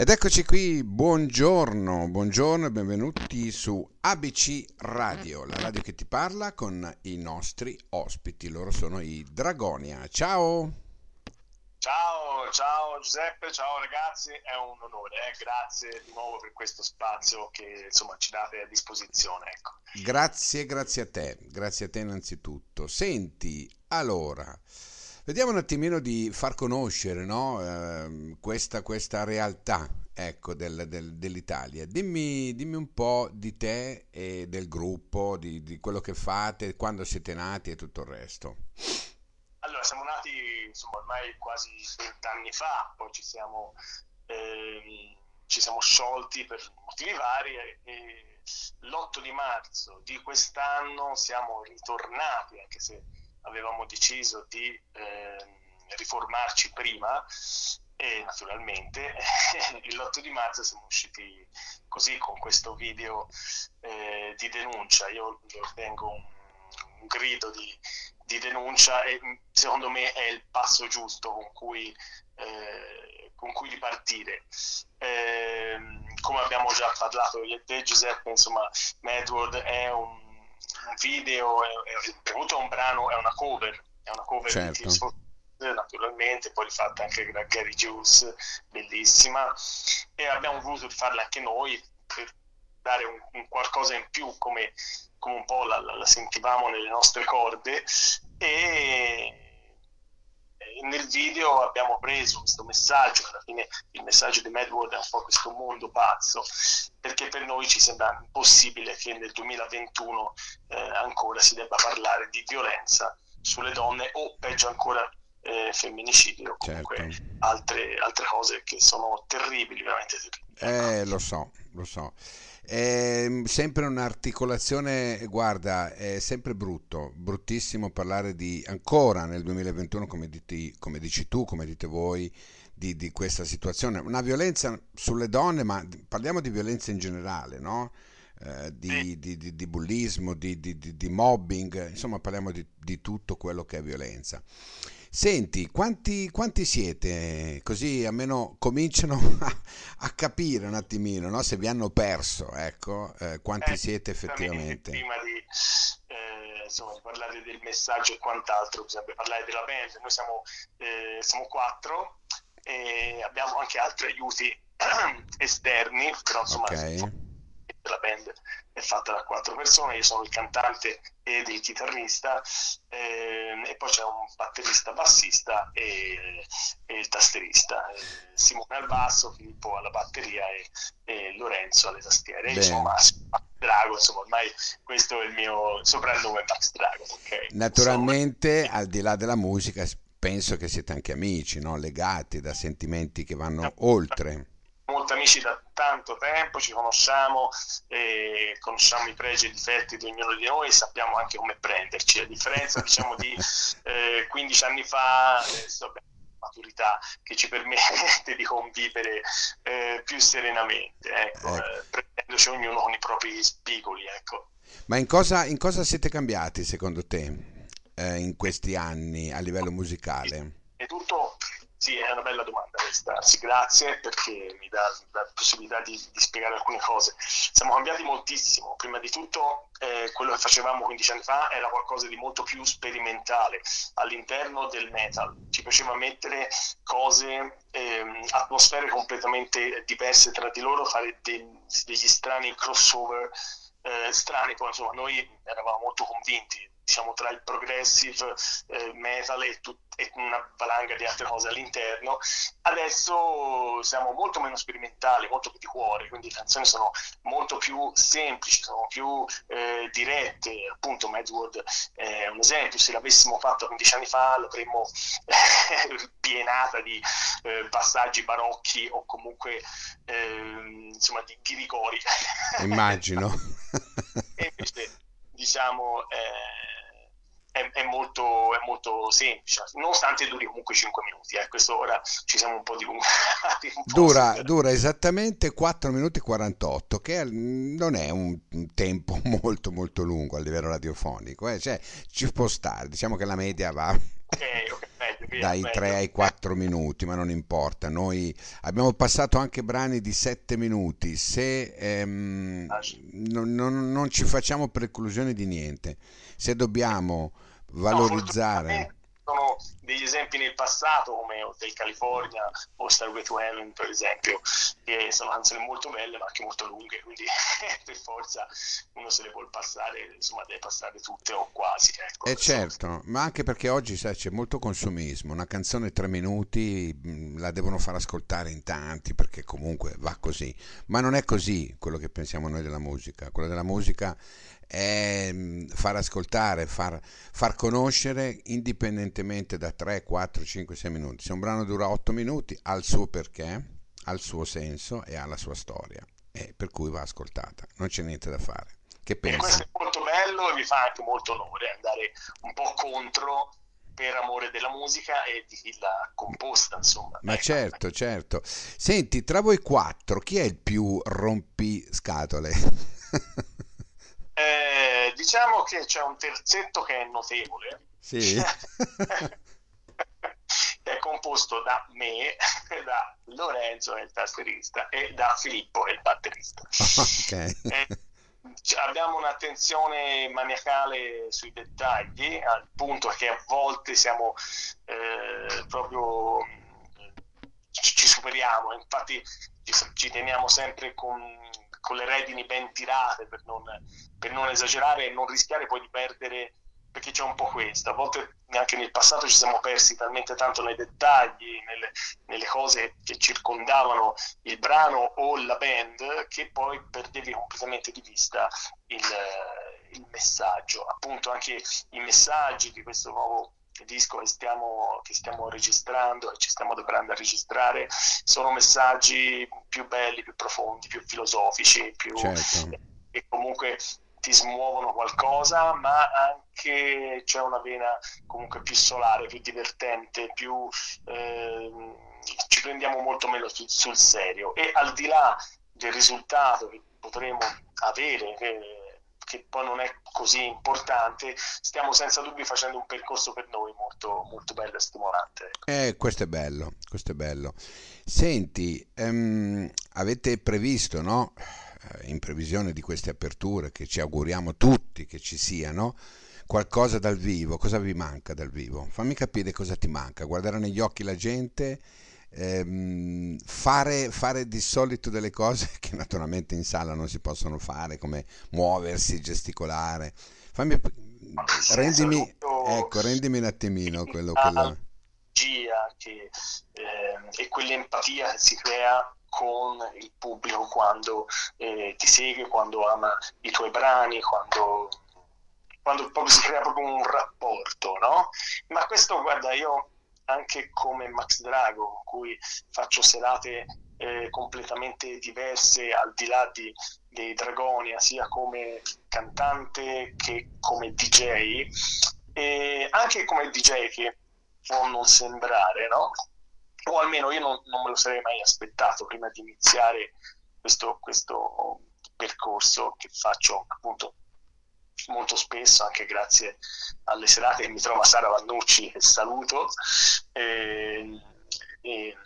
Ed eccoci qui, buongiorno, buongiorno e benvenuti su ABC Radio, la radio che ti parla con i nostri ospiti, loro sono i Dragonia. Ciao! Ciao, ciao Giuseppe, ciao ragazzi, è un onore, eh? grazie di nuovo per questo spazio che insomma ci date a disposizione. Ecco. Grazie, grazie a te, grazie a te innanzitutto. Senti, allora, Vediamo un attimino di far conoscere no? eh, questa, questa, realtà ecco, del, del, dell'Italia. Dimmi, dimmi, un po' di te e del gruppo, di, di, quello che fate, quando siete nati e tutto il resto. Allora, siamo nati insomma, ormai quasi vent'anni fa, poi ci siamo, eh, ci siamo sciolti per motivi vari e l'8 di marzo di quest'anno siamo ritornati, anche se avevamo deciso di eh, riformarci prima e naturalmente l'8 di marzo siamo usciti così con questo video eh, di denuncia. Io lo ritengo un, un grido di, di, denuncia e secondo me è il passo giusto con cui, eh, con cui ripartire. Eh, come abbiamo già parlato io e te Giuseppe, insomma, Medward è un un video, è, è, è un brano, è una cover, è una cover certo. di Tears naturalmente, poi rifatta anche da Gary Jules, bellissima, e abbiamo voluto rifarla anche noi per dare un, un qualcosa in più come, come un po' la, la, la, sentivamo nelle nostre corde e nel video abbiamo preso questo messaggio, alla fine il messaggio di Medwood è un po' questo mondo pazzo, perché per noi ci sembra impossibile che nel 2021 eh, ancora si debba parlare di violenza sulle donne o peggio ancora eh, femminicidio o comunque certo. altre, altre cose che sono terribili, veramente terribili. Eh, lo so, lo so. È sempre un'articolazione, guarda, è sempre brutto, bruttissimo parlare di ancora nel 2021, come, diti, come dici tu, come dite voi, di, di, questa situazione. Una violenza sulle donne, ma parliamo di violenza in generale, no? Eh, di, di, di, bullismo, di, mobbing, insomma parliamo di, tutto quello che è violenza. Senti, quanti, quanti siete? Così almeno cominciano a, a capire un attimino no? se vi hanno perso, ecco, eh, quanti eh, siete effettivamente. Prima di, eh, insomma, di, parlare del messaggio e quant'altro, bisogna parlare della band. Noi siamo, eh, siamo quattro e abbiamo anche altri aiuti esterni, però insomma okay. La band è fatta da quattro persone, io sono il cantante ed il chitarrista eh, e poi c'è un batterista bassista e, e il tasterista, eh, Simone al basso, Filippo alla batteria e, e Lorenzo alle tastiere, insomma Drago, insomma ormai questo è il mio soprannome Max Drago. Okay? Naturalmente insomma, al di là della musica penso che siete anche amici, no? legati da sentimenti che vanno no, oltre molti amici da tanto tempo, ci conosciamo, eh, conosciamo i pregi e i difetti di ognuno di noi e sappiamo anche come prenderci. A differenza diciamo di eh, 15 anni fa, maturità che ci permette di convivere eh, più serenamente, ecco, ecco. Eh, prendendoci ognuno con i propri spigoli. Ecco. Ma in cosa, in cosa siete cambiati secondo te eh, in questi anni a livello musicale? È tutto sì, è una bella domanda questa, sì, grazie perché mi dà la possibilità di, di, spiegare alcune cose. Siamo cambiati moltissimo, prima di tutto eh, quello che facevamo 15 anni fa era qualcosa di molto più sperimentale all'interno del metal, ci piaceva mettere cose, eh, atmosfere completamente diverse tra di loro, fare de- degli strani crossover eh, strani, poi insomma noi eravamo molto convinti diciamo, tra il progressive eh, metal e, tut- e, una valanga di altre cose all'interno. Adesso siamo molto meno sperimentali, molto più di cuore, quindi le canzoni sono molto più semplici, sono più eh, dirette. Appunto, Medwood è un esempio, se l'avessimo fatto 15 anni fa l'avremmo pienata di eh, passaggi barocchi o comunque ehm, insomma di ghirigori. Immagino. e invece diciamo eh, è, è, molto, è, molto, semplice, nonostante duri comunque 5 minuti. Eh. Questo ora ci siamo un po' dilungati. Dura, dura, esattamente 4 minuti e 48, che non è un tempo molto molto lungo a livello radiofonico, eh. cioè, ci può stare, diciamo che la media va ok, ok, meglio, via, dai meglio. 3 ai 4 minuti, ma non importa. Noi abbiamo passato anche brani di 7 minuti. Se ehm, Ah, sì. non, non- non ci facciamo preclusioni di niente, se dobbiamo No, valorizzare, fortunatamente sono degli esempi nel passato come Hotel California o Starway to Heaven per esempio che sono canzoni molto belle ma anche molto lunghe quindi per forza uno se le vuole passare insomma deve passare tutte o quasi ecco eh insomma. certo, ma anche perché oggi sai, c'è molto consumismo. Una canzone 3 minuti la devono far ascoltare in tanti perché comunque va così. Ma non è così quello che pensiamo noi della musica. Quello della musica è mh, far ascoltare, far, far conoscere indipendentemente da 3, 4, 5, 6 minuti. Se un brano dura 8 minuti ha il suo perché, ha il suo senso e ha la sua storia. E per cui va ascoltata. Non c'è niente da fare. Che e questo pensi? è molto bello e mi fa anche molto onore andare un po' contro per amore della musica e di chi l'ha composta insomma Ma ecco. certo, certo. Senti, tra voi quattro, chi è il più rompiscatole? Eh, diciamo che c'è un terzetto che è notevole Sì? che è composto da me, da Lorenzo, il tastierista, e da Filippo, il batterista. Ok. Eh, c- abbiamo un'attenzione maniacale sui dettagli, al punto che a volte siamo eh, proprio ci, ci superiamo, infatti ci, ci teniamo sempre con, con le redini ben tirate per non, per non esagerare e non rischiare poi di perdere, perché c'è un po' questo, a volte anche nel passato ci siamo persi talmente tanto nei dettagli, nelle, nelle cose che circondavano il brano o la band, che poi perdevi completamente di vista il, il messaggio, appunto anche i messaggi di questo nuovo disco che stiamo, che stiamo registrando e ci stiamo preparando a registrare sono messaggi più belli, più profondi, più filosofici, più Certo. che comunque ti smuovono qualcosa, ma anche c'è una vena comunque più solare, più divertente, più ehm, ci prendiamo molto meno sul, sul serio e al di là del risultato che potremo avere, che, che poi non è così importante, stiamo senza dubbio facendo un percorso per noi molto, molto bello e stimolante. Eh, questo è bello, questo è bello. Senti, ehm, avete previsto, no? Eh, In previsione di queste aperture che ci auguriamo tutti che ci siano, qualcosa dal vivo. Cosa vi manca dal vivo? Fammi capire cosa ti manca. Guardare negli occhi la gente, ehm, fare, fare di solito delle cose che naturalmente in sala non si possono fare, come muoversi, gesticolare. Fammi, rendimi, ecco, rendimi un attimino quello, quello. che, ehm, e quell'empatia che si crea con il pubblico quando eh, ti segue, quando ama i tuoi brani, quando, quando proprio si crea proprio un rapporto, no? Ma questo, guarda, io anche come Max Drago, con cui faccio serate eh, completamente diverse al di là di, dei Dragonia, sia come cantante che come DJ, e anche come DJ che può non sembrare, no? O almeno io non, non me lo sarei mai aspettato prima di iniziare questo, questo percorso che faccio appunto molto spesso, anche grazie alle serate che mi trova Sara Vannucci, che saluto, e, e-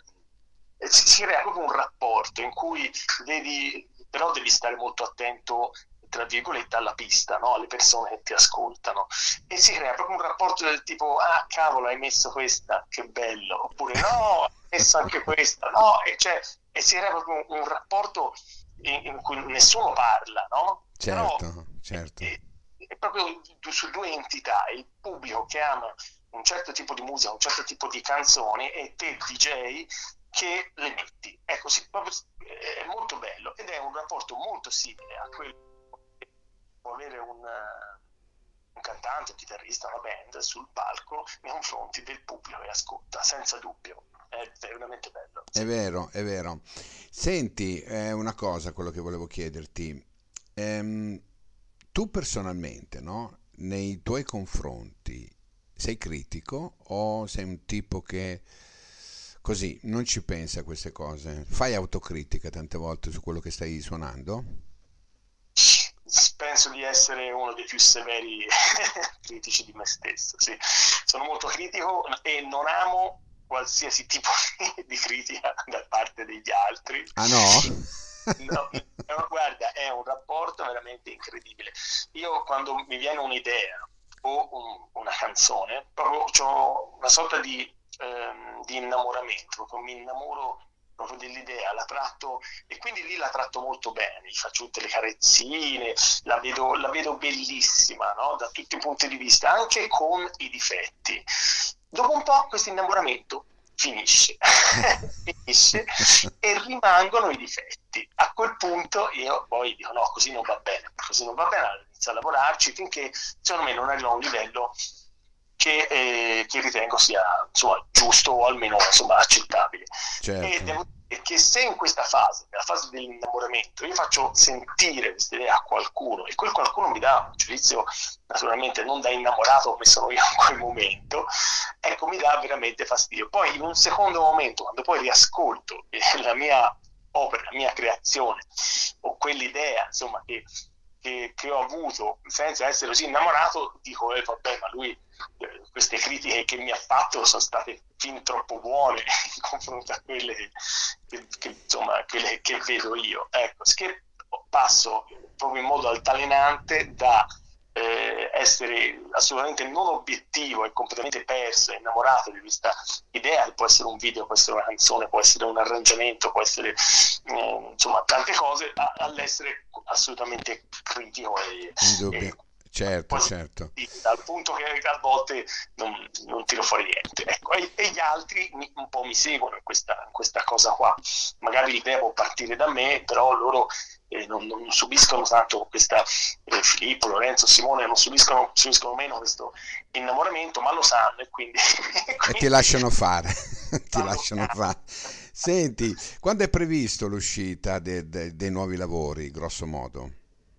e si, si crea proprio un rapporto in cui devi, però devi stare molto attento, tra virgolette, alla pista, no? alle persone che ti ascoltano, e si crea proprio un rapporto del tipo, ah cavolo, hai messo questa, che bello, oppure no, hai messo anche questa, no, e, cioè, e si crea proprio un, un rapporto in, in cui nessuno parla, no? Però- Certo, certo. Proprio su due entità, il pubblico che ama un certo tipo di musica, un certo tipo di canzoni e te DJ che le metti. Ecco, sì, proprio, è molto bello ed è un rapporto molto simile a quello che può avere un, eh, un cantante, un chitarrista, una band sul palco nei confronti del pubblico che ascolta, senza dubbio. È veramente bello. È vero, è vero. Senti, è una cosa quello che volevo chiederti. Ehm, tu personalmente, no? Nei tuoi confronti sei critico o sei un tipo che così non ci pensa a queste cose? Fai autocritica tante volte su quello che stai suonando? penso di essere uno dei più severi critici di me stesso. Sì. Sono molto critico e non amo qualsiasi tipo di critica da parte degli altri. Ah no? no, guarda, è un rapporto veramente incredibile. Io quando mi viene un'idea o un, una canzone, proprio ho una sorta di, ehm, di innamoramento, mi innamoro proprio dell'idea, la tratto e quindi lì la tratto molto bene, gli faccio tutte le carezzine, la vedo, la vedo bellissima no? da tutti i punti di vista, anche con i difetti. Dopo un po' questo innamoramento finisce, finisce e rimangono i difetti. A quel punto io poi dico no, così non va bene, così non va bene, inizio a lavorarci finché secondo me non arriva a un livello che, eh, che ritengo sia insomma, giusto o almeno insomma, accettabile. Certo. E devo che se in questa fase, nella fase dell'innamoramento, io faccio sentire questa idea a qualcuno e quel qualcuno mi dà un giudizio naturalmente non da innamorato come sono io in quel momento, ecco mi dà veramente fastidio. Poi in un secondo momento, quando poi riascolto la mia opera, la mia creazione o quell'idea insomma che che, che, ho avuto senza essere così innamorato, dico, eh, vabbè, ma lui, eh, queste critiche che mi ha fatto sono state fin troppo buone in confronto a quelle che, che, insomma, quelle che vedo io. Ecco, passo proprio in modo altalenante da eh, essere assolutamente non obiettivo e completamente perso, innamorato di questa idea, può essere un video, può essere una canzone, può essere un arrangiamento, può essere eh, insomma tante cose, a, all'essere assolutamente critico e, e certo, certo. Al punto che a volte non, non tiro fuori niente. Ecco, e, e, gli altri mi, un po' mi seguono in questa, in questa cosa qua. Magari l'idea può partire da me, però loro eh, non, non, subiscono tanto questa, eh, Filippo, Lorenzo, Simone, non subiscono, subiscono, meno questo innamoramento, ma lo sanno e quindi... e ti lasciano fare, ti lasciano fare. Senti, quando è previsto l'uscita de, de, dei nuovi lavori, grosso modo?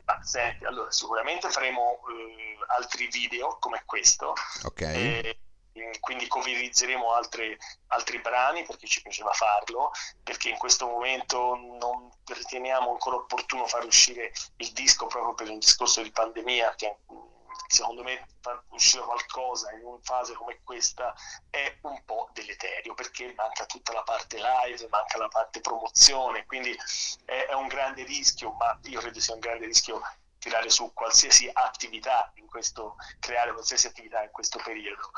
Ah, senti, allora sicuramente faremo eh, altri video come questo. Ok. Quindi coveririzzeremo altri, altri brani perché ci piaceva farlo, perché in questo momento non riteniamo ancora opportuno far uscire il disco proprio per un discorso di pandemia che secondo me far uscire qualcosa in una fase come questa è un po' deleterio perché manca tutta la parte live, manca la parte promozione, quindi è, è un grande rischio, ma io credo sia un grande rischio tirare su qualsiasi attività in questo, creare qualsiasi attività in questo periodo,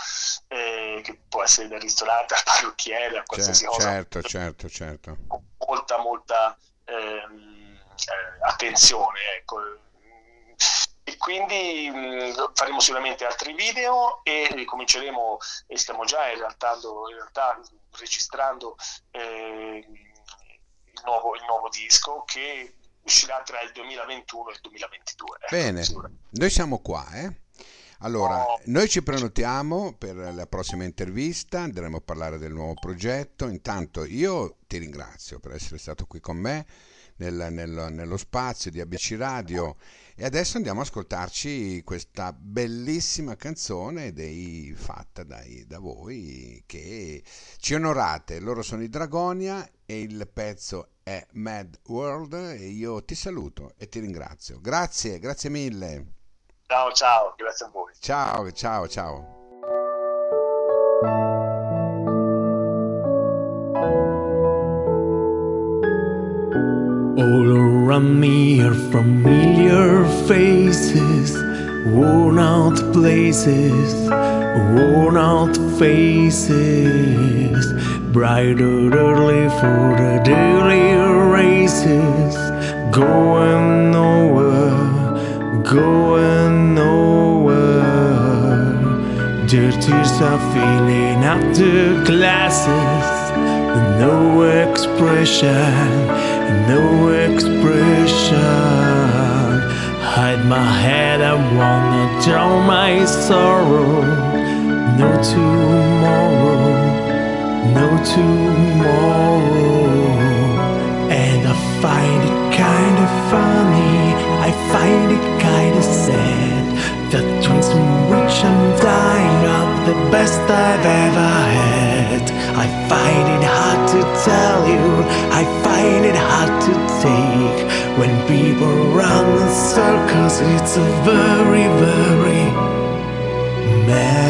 eh, che può essere dal ristorante al parrucchiere, a qualsiasi certo, cosa. Certo, certo, certo. Con molta, molta ehm, eh, attenzione, ecco. E quindi mh, mm, faremo sicuramente altri video e cominceremo, e stiamo già in realtà, in realtà registrando eh, il, nuovo, il nuovo disco che uscirà tra il 2021 e il 2022. Ecco, Bene, noi siamo qua, eh? Allora, oh. noi ci prenotiamo per la prossima intervista, andremo a parlare del nuovo progetto. Intanto io ti ringrazio per essere stato qui con me nel, nel, nello spazio di ABC Radio e adesso andiamo ad ascoltarci questa bellissima canzone dei, fatta dai, da voi che ci onorate. Loro sono i Dragonia e il pezzo è Mad World e io ti saluto e ti ringrazio. Grazie, grazie mille. Ciao, ciao, grazie a voi. Ciao, ciao, ciao. All around me are familiar faces, worn out places, worn out faces, brighter early for the daily races, going nowhere, going nowhere. Their tears are filling up the glasses, no expression no expression. Hide my head, I wanna drown my sorrow. No tomorrow, no tomorrow. And I find it kinda funny, I find it kinda sad. The dreams in which I'm dying of the best I've ever had. I find it hard to tell you, I find it hard to take. When people run in circles, it's a very, very mad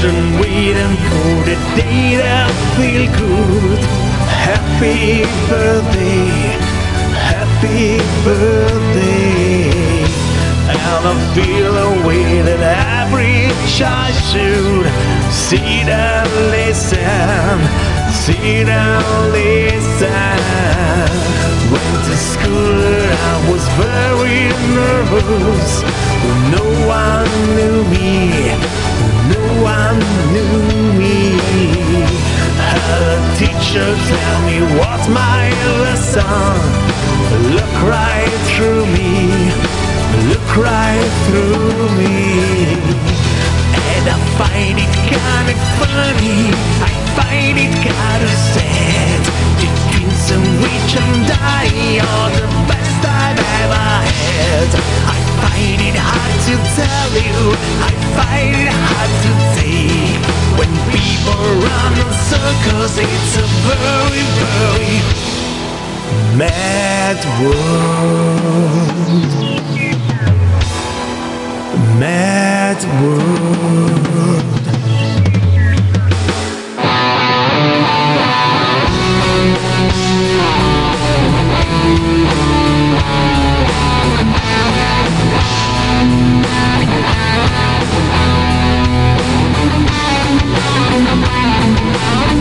Children waiting for the day that feel good. Happy birthday, happy birthday. And I feel a way that every child should sit and listen, sit and listen. Went to school, find hard to take. When people run in circles It's a very, very mad world. Mad world. Thank 啊